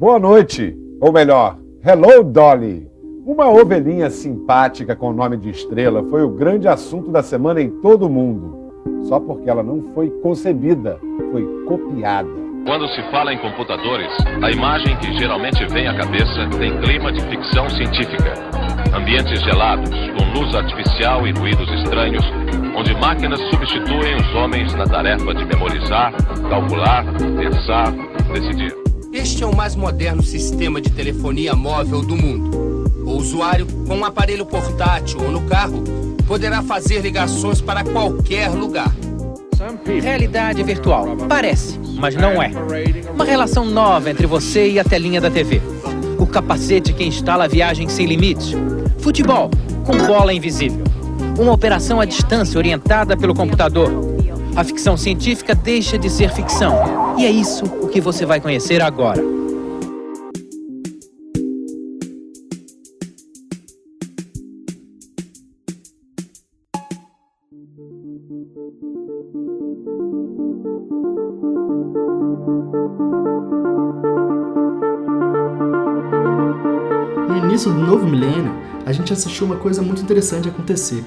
Boa noite, ou melhor, hello Dolly. Uma ovelhinha simpática com o nome de Estrela foi o grande assunto da semana em todo o mundo. Só porque ela não foi concebida, foi copiada. Quando se fala em computadores, a imagem que geralmente vem à cabeça tem clima de ficção científica. Ambientes gelados, com luz artificial e ruídos estranhos, onde máquinas substituem os homens na tarefa de memorizar, calcular, pensar, decidir. Este é o mais moderno sistema de telefonia móvel do mundo. O usuário, com um aparelho portátil ou no carro, poderá fazer ligações para qualquer lugar. Realidade virtual. Parece, mas não é. Uma relação nova entre você e a telinha da TV. O capacete que instala a viagem sem limite. Futebol, com bola invisível. Uma operação à distância orientada pelo computador. A ficção científica deixa de ser ficção. E é isso o que você vai conhecer agora. No início do novo milênio, a gente assistiu uma coisa muito interessante acontecer.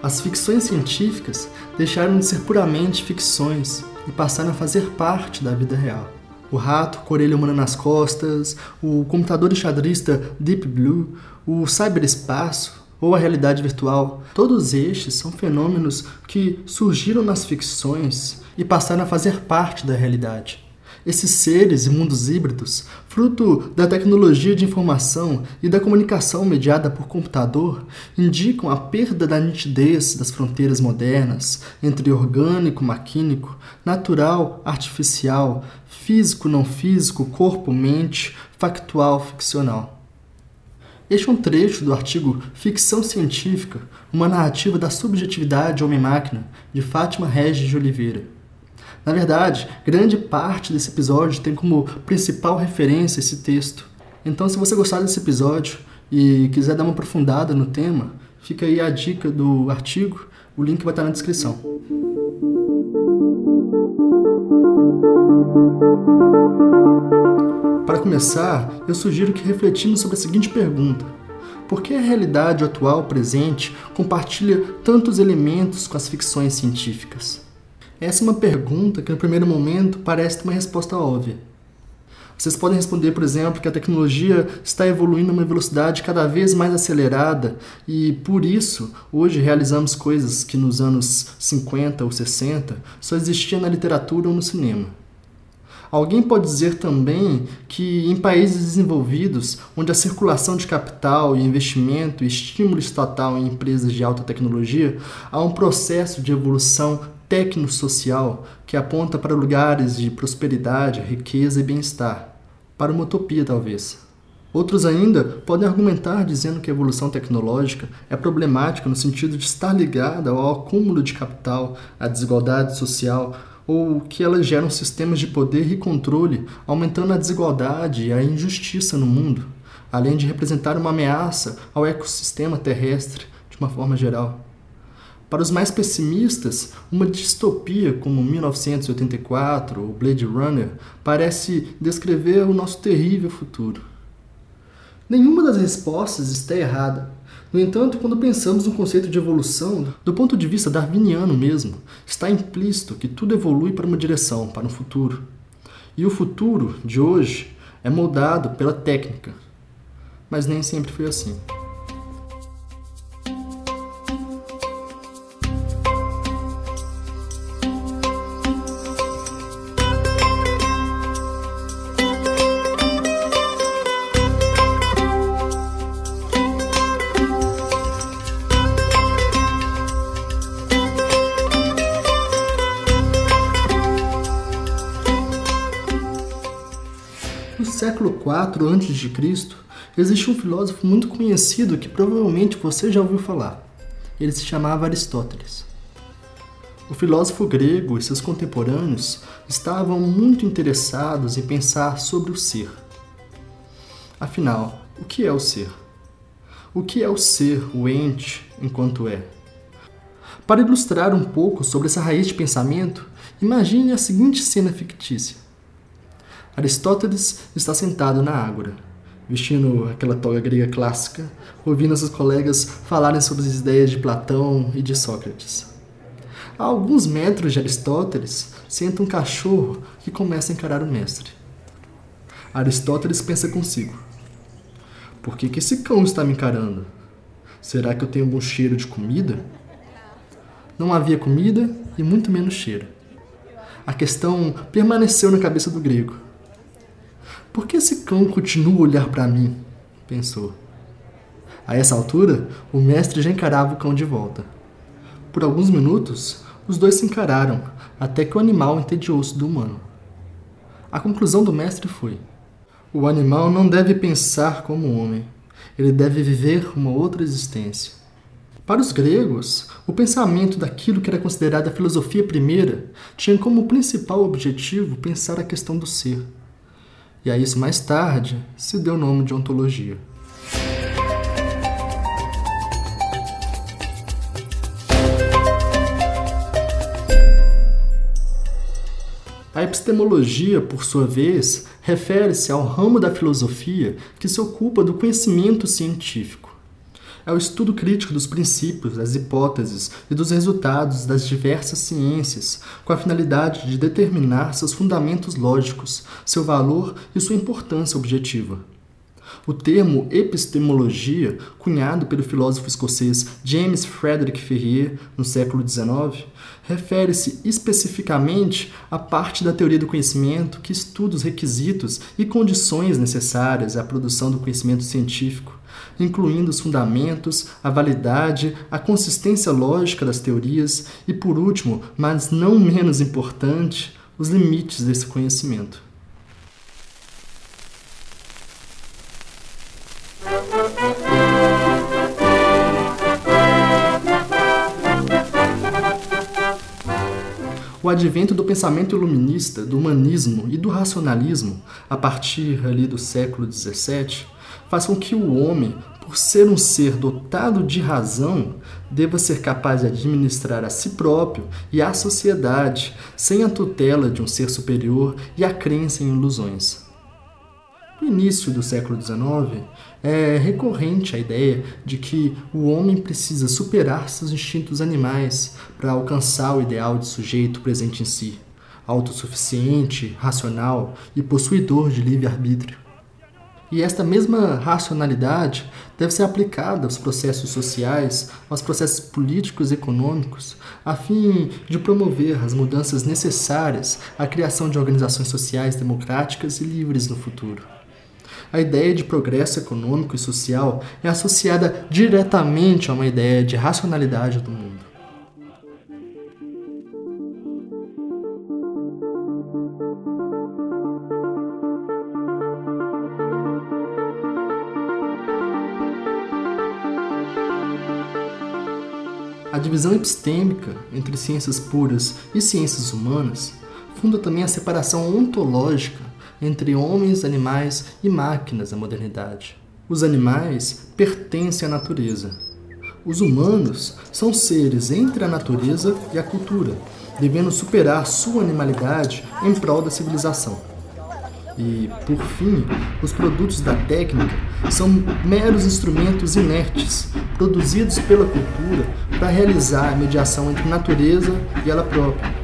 As ficções científicas deixaram de ser puramente ficções e passaram a fazer parte da vida real. O rato com orelha humana nas costas, o computador enxadrista Deep Blue, o cyberespaço ou a realidade virtual, todos estes são fenômenos que surgiram nas ficções e passaram a fazer parte da realidade. Esses seres e mundos híbridos, fruto da tecnologia de informação e da comunicação mediada por computador, indicam a perda da nitidez das fronteiras modernas entre orgânico, maquínico, natural, artificial, físico, não físico, corpo, mente, factual, ficcional. Este é um trecho do artigo Ficção Científica, uma narrativa da subjetividade homem-máquina, de Fátima Regis de Oliveira. Na verdade, grande parte desse episódio tem como principal referência esse texto. Então, se você gostar desse episódio e quiser dar uma aprofundada no tema, fica aí a dica do artigo, o link vai estar na descrição. Para começar, eu sugiro que refletimos sobre a seguinte pergunta: por que a realidade atual presente compartilha tantos elementos com as ficções científicas? Essa é uma pergunta que, no primeiro momento, parece ter uma resposta óbvia. Vocês podem responder, por exemplo, que a tecnologia está evoluindo a uma velocidade cada vez mais acelerada e, por isso, hoje realizamos coisas que nos anos 50 ou 60 só existiam na literatura ou no cinema. Alguém pode dizer também que em países desenvolvidos, onde a circulação de capital e investimento e estímulo estatal em empresas de alta tecnologia, há um processo de evolução tecnosocial que aponta para lugares de prosperidade, riqueza e bem-estar, para uma utopia talvez. Outros ainda podem argumentar dizendo que a evolução tecnológica é problemática no sentido de estar ligada ao acúmulo de capital, à desigualdade social, ou que elas geram sistemas de poder e controle, aumentando a desigualdade e a injustiça no mundo, além de representar uma ameaça ao ecossistema terrestre de uma forma geral. Para os mais pessimistas, uma distopia como 1984 ou Blade Runner parece descrever o nosso terrível futuro. Nenhuma das respostas está errada. No entanto, quando pensamos no conceito de evolução, do ponto de vista darwiniano mesmo, está implícito que tudo evolui para uma direção, para um futuro. E o futuro de hoje é moldado pela técnica. Mas nem sempre foi assim. 4 a.C., existe um filósofo muito conhecido que provavelmente você já ouviu falar. Ele se chamava Aristóteles. O filósofo grego e seus contemporâneos estavam muito interessados em pensar sobre o ser. Afinal, o que é o ser? O que é o ser, o ente, enquanto é? Para ilustrar um pouco sobre essa raiz de pensamento, imagine a seguinte cena fictícia. Aristóteles está sentado na ágora, vestindo aquela toga grega clássica, ouvindo seus colegas falarem sobre as ideias de Platão e de Sócrates. A alguns metros de Aristóteles, senta um cachorro que começa a encarar o mestre. Aristóteles pensa consigo: Por que, que esse cão está me encarando? Será que eu tenho um bom cheiro de comida? Não havia comida e muito menos cheiro. A questão permaneceu na cabeça do grego. Por que esse cão continua a olhar para mim? pensou. A essa altura, o mestre já encarava o cão de volta. Por alguns minutos, os dois se encararam, até que o animal entediou-se do humano. A conclusão do mestre foi: o animal não deve pensar como o homem, ele deve viver uma outra existência. Para os gregos, o pensamento daquilo que era considerada a filosofia primeira tinha como principal objetivo pensar a questão do ser. E a isso mais tarde se deu o nome de ontologia. A epistemologia, por sua vez, refere-se ao ramo da filosofia que se ocupa do conhecimento científico. É o estudo crítico dos princípios, das hipóteses e dos resultados das diversas ciências, com a finalidade de determinar seus fundamentos lógicos, seu valor e sua importância objetiva. O termo epistemologia, cunhado pelo filósofo escocês James Frederick Ferrier no século XIX, refere-se especificamente à parte da teoria do conhecimento que estuda os requisitos e condições necessárias à produção do conhecimento científico, incluindo os fundamentos, a validade, a consistência lógica das teorias e, por último, mas não menos importante, os limites desse conhecimento. o advento do pensamento iluminista, do humanismo e do racionalismo, a partir ali do século XVII, faz com que o homem, por ser um ser dotado de razão, deva ser capaz de administrar a si próprio e a sociedade, sem a tutela de um ser superior e a crença em ilusões. No início do século XIX, é recorrente a ideia de que o homem precisa superar seus instintos animais para alcançar o ideal de sujeito presente em si, autossuficiente, racional e possuidor de livre-arbítrio. E esta mesma racionalidade deve ser aplicada aos processos sociais, aos processos políticos e econômicos, a fim de promover as mudanças necessárias à criação de organizações sociais democráticas e livres no futuro a ideia de progresso econômico e social é associada diretamente a uma ideia de racionalidade do mundo. Divisão epistêmica entre ciências puras e ciências humanas funda também a separação ontológica entre homens, animais e máquinas da modernidade. Os animais pertencem à natureza. Os humanos são seres entre a natureza e a cultura, devendo superar sua animalidade em prol da civilização. E, por fim, os produtos da técnica são meros instrumentos inertes, produzidos pela cultura para realizar a mediação entre natureza e ela própria.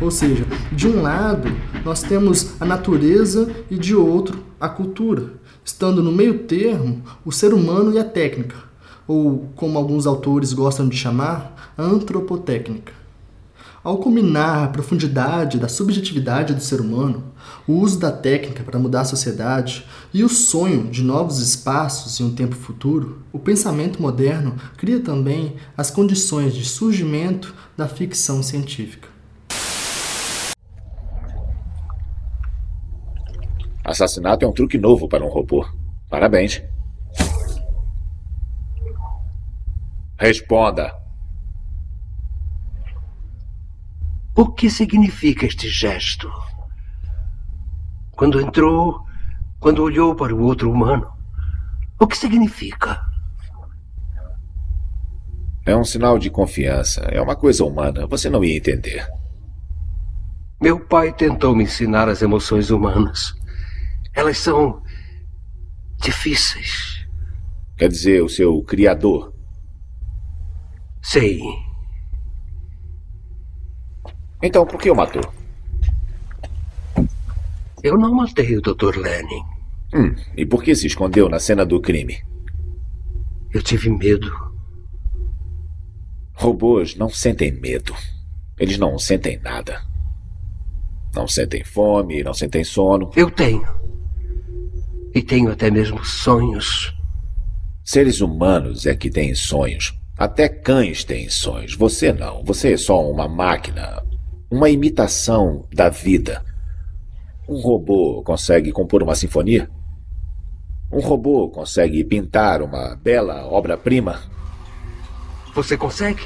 Ou seja, de um lado, nós temos a natureza e de outro a cultura, estando no meio termo o ser humano e a técnica, ou como alguns autores gostam de chamar, a antropotécnica. Ao combinar a profundidade da subjetividade do ser humano, o uso da técnica para mudar a sociedade e o sonho de novos espaços em um tempo futuro, o pensamento moderno cria também as condições de surgimento da ficção científica. Assassinato é um truque novo para um robô. Parabéns. Responda. O que significa este gesto? Quando entrou, quando olhou para o outro humano, o que significa? É um sinal de confiança. É uma coisa humana. Você não ia entender. Meu pai tentou me ensinar as emoções humanas. Elas são difíceis. Quer dizer, o seu criador? Sei. Então, por que o matou? Eu não matei o Dr. Lennon. Hum, e por que se escondeu na cena do crime? Eu tive medo. Robôs não sentem medo. Eles não sentem nada. Não sentem fome, não sentem sono. Eu tenho. E tenho até mesmo sonhos. Seres humanos é que têm sonhos. Até cães têm sonhos. Você não. Você é só uma máquina. Uma imitação da vida. Um robô consegue compor uma sinfonia? Um robô consegue pintar uma bela obra-prima? Você consegue?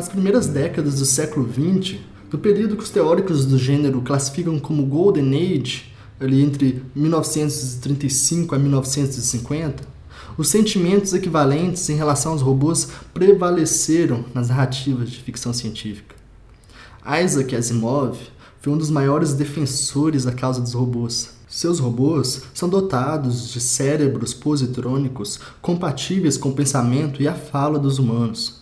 Nas primeiras décadas do século XX, no período que os teóricos do gênero classificam como Golden Age, ali entre 1935 a 1950, os sentimentos equivalentes em relação aos robôs prevaleceram nas narrativas de ficção científica. Isaac Asimov foi um dos maiores defensores da causa dos robôs. Seus robôs são dotados de cérebros positrônicos compatíveis com o pensamento e a fala dos humanos.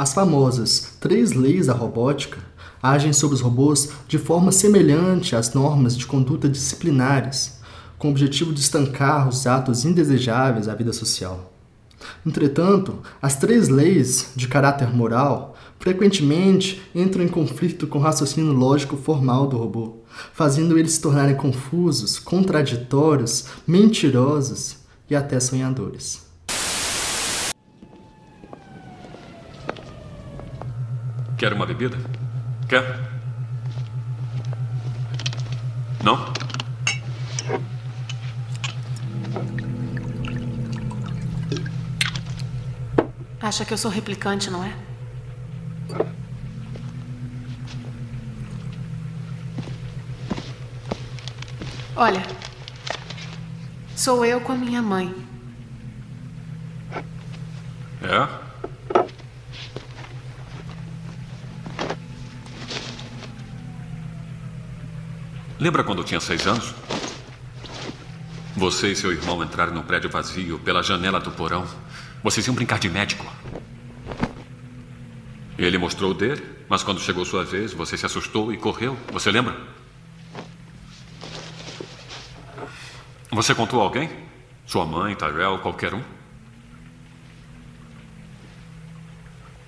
As famosas três leis da robótica agem sobre os robôs de forma semelhante às normas de conduta disciplinares, com o objetivo de estancar os atos indesejáveis à vida social. Entretanto, as três leis de caráter moral frequentemente entram em conflito com o raciocínio lógico formal do robô, fazendo eles se tornarem confusos, contraditórios, mentirosos e até sonhadores. Quer uma bebida? Quer? Não? Acha que eu sou replicante, não é? Olha, sou eu com a minha mãe. É? Lembra quando tinha seis anos? Você e seu irmão entraram num prédio vazio pela janela do porão. Vocês iam brincar de médico. Ele mostrou o dele, mas quando chegou sua vez, você se assustou e correu. Você lembra? Você contou a alguém? Sua mãe, Tyrell, qualquer um?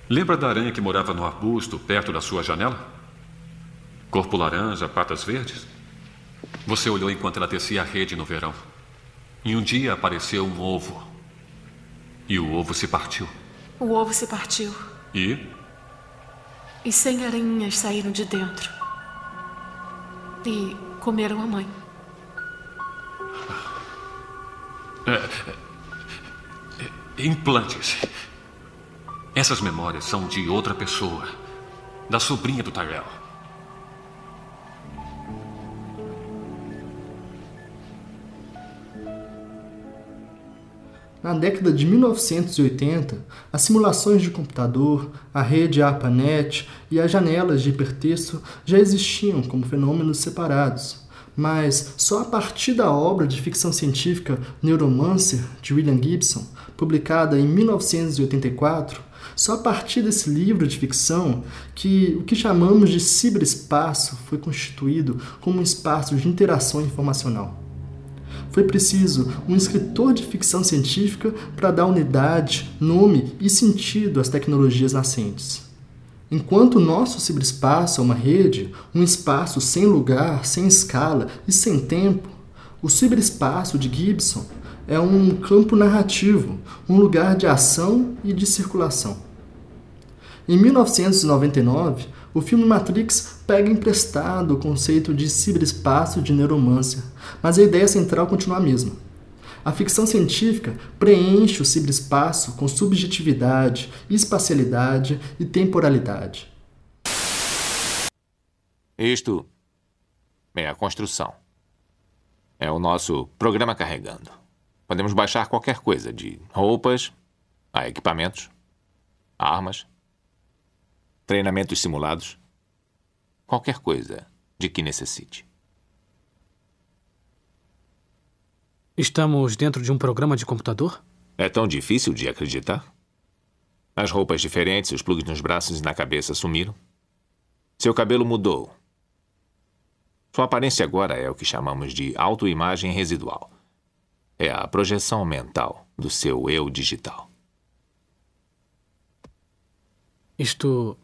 Lembra da aranha que morava no arbusto perto da sua janela? Corpo laranja, patas verdes? Você olhou enquanto ela tecia a rede no verão. E um dia apareceu um ovo. E o ovo se partiu. O ovo se partiu. E? E cem aranhas saíram de dentro. E comeram a mãe. É, é, implantes. Essas memórias são de outra pessoa. Da sobrinha do Tyrell. Na década de 1980, as simulações de computador, a rede ARPANET e as janelas de hipertexto já existiam como fenômenos separados. Mas só a partir da obra de ficção científica Neuromancer, de William Gibson, publicada em 1984, só a partir desse livro de ficção que o que chamamos de ciberespaço foi constituído como um espaço de interação informacional. Foi preciso um escritor de ficção científica para dar unidade, nome e sentido às tecnologias nascentes. Enquanto o nosso ciberespaço é uma rede, um espaço sem lugar, sem escala e sem tempo, o ciberespaço de Gibson é um campo narrativo, um lugar de ação e de circulação. Em 1999, o filme Matrix pega emprestado o conceito de ciberespaço de neuromância, mas a ideia central continua a mesma. A ficção científica preenche o ciberespaço com subjetividade, espacialidade e temporalidade. Isto é a construção. É o nosso programa carregando. Podemos baixar qualquer coisa, de roupas a equipamentos, armas, treinamentos simulados, qualquer coisa de que necessite. Estamos dentro de um programa de computador? É tão difícil de acreditar? As roupas diferentes, os plugs nos braços e na cabeça sumiram. Seu cabelo mudou. Sua aparência agora é o que chamamos de autoimagem residual. É a projeção mental do seu eu digital. Isto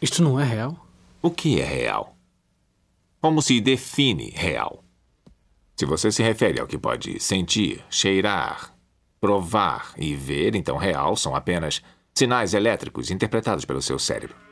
isto não é real? O que é real? Como se define real? Se você se refere ao que pode sentir, cheirar, provar e ver, então real são apenas sinais elétricos interpretados pelo seu cérebro.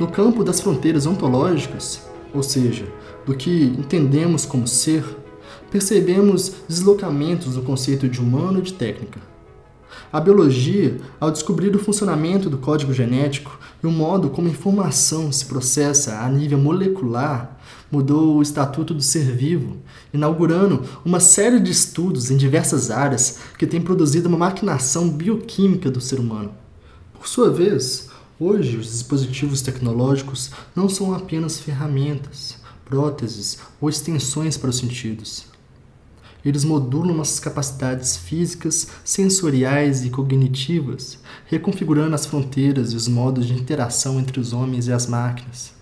No campo das fronteiras ontológicas, ou seja, do que entendemos como ser, percebemos deslocamentos do conceito de humano e de técnica. A biologia, ao descobrir o funcionamento do código genético e o modo como a informação se processa a nível molecular, mudou o estatuto do ser vivo, inaugurando uma série de estudos em diversas áreas que têm produzido uma maquinação bioquímica do ser humano. Por sua vez, Hoje, os dispositivos tecnológicos não são apenas ferramentas, próteses ou extensões para os sentidos. Eles modulam nossas capacidades físicas, sensoriais e cognitivas, reconfigurando as fronteiras e os modos de interação entre os homens e as máquinas.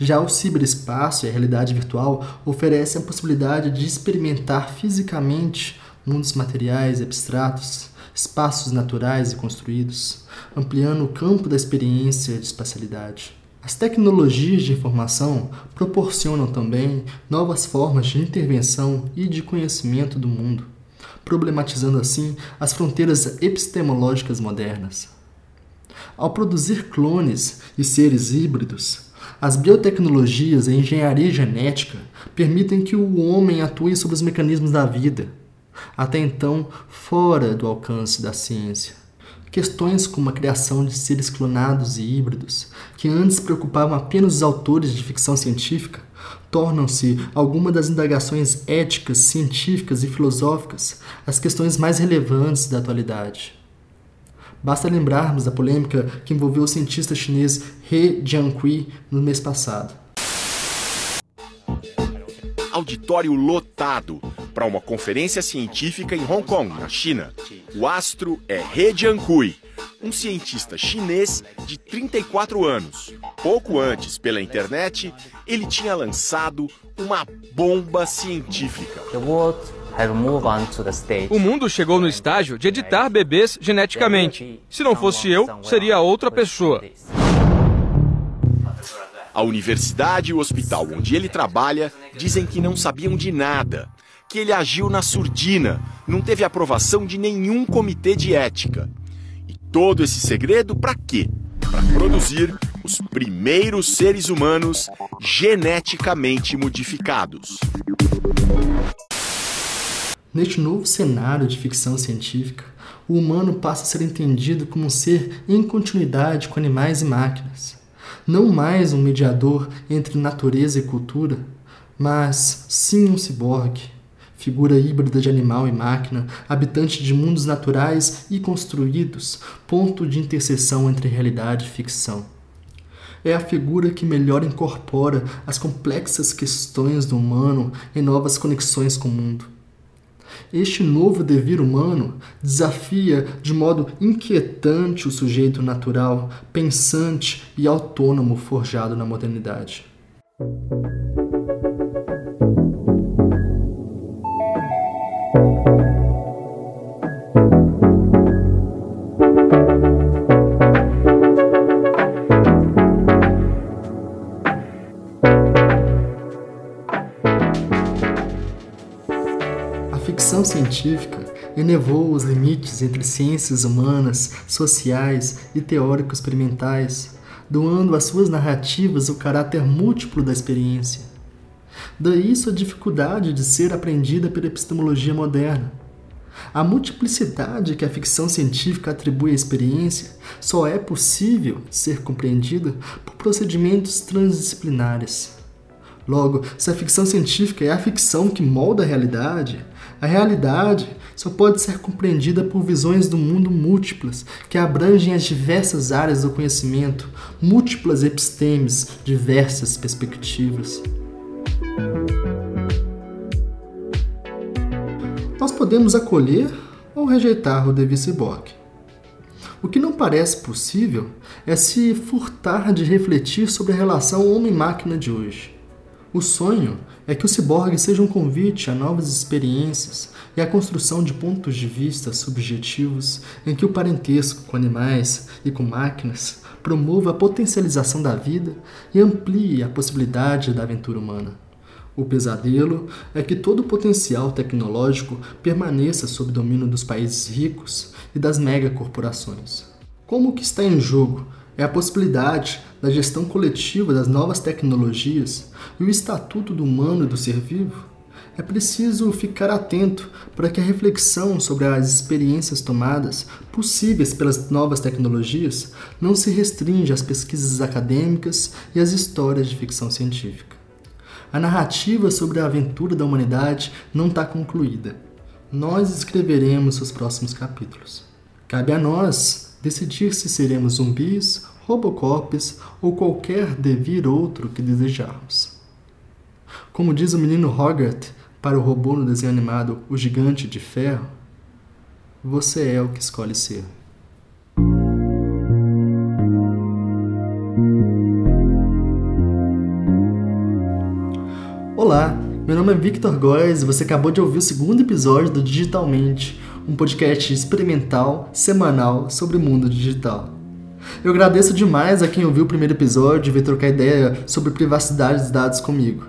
Já o ciberespaço e a realidade virtual oferecem a possibilidade de experimentar fisicamente mundos materiais e abstratos, espaços naturais e construídos, ampliando o campo da experiência de espacialidade. As tecnologias de informação proporcionam também novas formas de intervenção e de conhecimento do mundo, problematizando assim as fronteiras epistemológicas modernas. Ao produzir clones e seres híbridos, as biotecnologias e a engenharia genética permitem que o homem atue sobre os mecanismos da vida, até então fora do alcance da ciência. Questões como a criação de seres clonados e híbridos, que antes preocupavam apenas os autores de ficção científica, tornam-se algumas das indagações éticas, científicas e filosóficas as questões mais relevantes da atualidade. Basta lembrarmos da polêmica que envolveu o cientista chinês He Jiankui no mês passado. Auditório lotado para uma conferência científica em Hong Kong, na China. O astro é He Jiankui, um cientista chinês de 34 anos. Pouco antes, pela internet, ele tinha lançado uma bomba científica. O mundo chegou no estágio de editar bebês geneticamente. Se não fosse eu, seria outra pessoa. A universidade e o hospital onde ele trabalha dizem que não sabiam de nada que ele agiu na surdina, não teve aprovação de nenhum comitê de ética. E todo esse segredo para quê? Para produzir os primeiros seres humanos geneticamente modificados. Neste novo cenário de ficção científica, o humano passa a ser entendido como um ser em continuidade com animais e máquinas. Não mais um mediador entre natureza e cultura, mas sim um ciborgue, figura híbrida de animal e máquina, habitante de mundos naturais e construídos, ponto de interseção entre realidade e ficção. é a figura que melhor incorpora as complexas questões do humano em novas conexões com o mundo. Este novo devir humano desafia de modo inquietante o sujeito natural, pensante e autônomo forjado na modernidade. Ficção científica elevou os limites entre ciências humanas, sociais e teórico-experimentais, doando às suas narrativas o caráter múltiplo da experiência. Daí sua dificuldade de ser aprendida pela epistemologia moderna. A multiplicidade que a ficção científica atribui à experiência só é possível ser compreendida por procedimentos transdisciplinares. Logo, se a ficção científica é a ficção que molda a realidade, a realidade só pode ser compreendida por visões do mundo múltiplas, que abrangem as diversas áreas do conhecimento, múltiplas epistemes, diversas perspectivas. Nós podemos acolher ou rejeitar o Davis Cyborg. O que não parece possível é se furtar de refletir sobre a relação homem-máquina de hoje. O sonho é que o ciborgue seja um convite a novas experiências e a construção de pontos de vista subjetivos em que o parentesco com animais e com máquinas promova a potencialização da vida e amplie a possibilidade da aventura humana. O pesadelo é que todo o potencial tecnológico permaneça sob domínio dos países ricos e das megacorporações. Como o que está em jogo é a possibilidade da gestão coletiva das novas tecnologias e o estatuto do humano e do ser vivo, é preciso ficar atento para que a reflexão sobre as experiências tomadas possíveis pelas novas tecnologias não se restrinja às pesquisas acadêmicas e às histórias de ficção científica. A narrativa sobre a aventura da humanidade não está concluída. Nós escreveremos os próximos capítulos. Cabe a nós decidir se seremos zumbis, robocops ou qualquer devir outro que desejarmos. Como diz o menino Hogarth para o robô no desenho animado O Gigante de Ferro, você é o que escolhe ser. Olá, meu nome é Victor Góes e você acabou de ouvir o segundo episódio do Digitalmente, um podcast experimental, semanal sobre o mundo digital. Eu agradeço demais a quem ouviu o primeiro episódio e veio trocar ideia sobre privacidade dos dados comigo.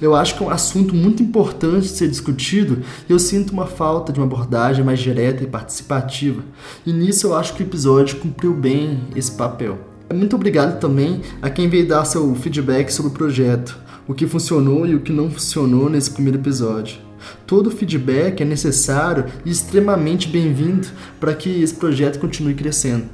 Eu acho que é um assunto muito importante de ser discutido e eu sinto uma falta de uma abordagem mais direta e participativa. E nisso eu acho que o episódio cumpriu bem esse papel. Muito obrigado também a quem veio dar seu feedback sobre o projeto, o que funcionou e o que não funcionou nesse primeiro episódio. Todo feedback é necessário e extremamente bem-vindo para que esse projeto continue crescendo.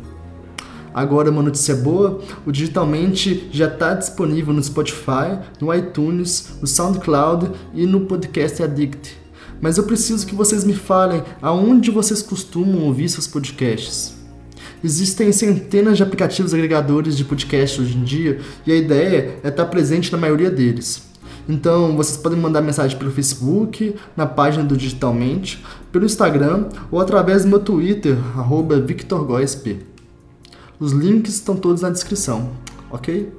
Agora, uma notícia boa: o Digitalmente já está disponível no Spotify, no iTunes, no SoundCloud e no Podcast Addict. Mas eu preciso que vocês me falem aonde vocês costumam ouvir seus podcasts. Existem centenas de aplicativos agregadores de podcast hoje em dia e a ideia é estar presente na maioria deles. Então, vocês podem mandar mensagem pelo Facebook, na página do Digitalmente, pelo Instagram ou através do meu Twitter, VictorGoesp. Os links estão todos na descrição, ok?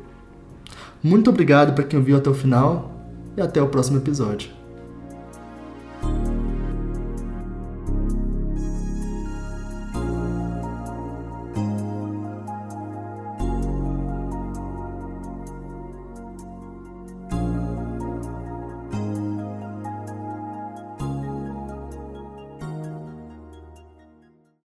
Muito obrigado para quem ouviu até o final e até o próximo episódio.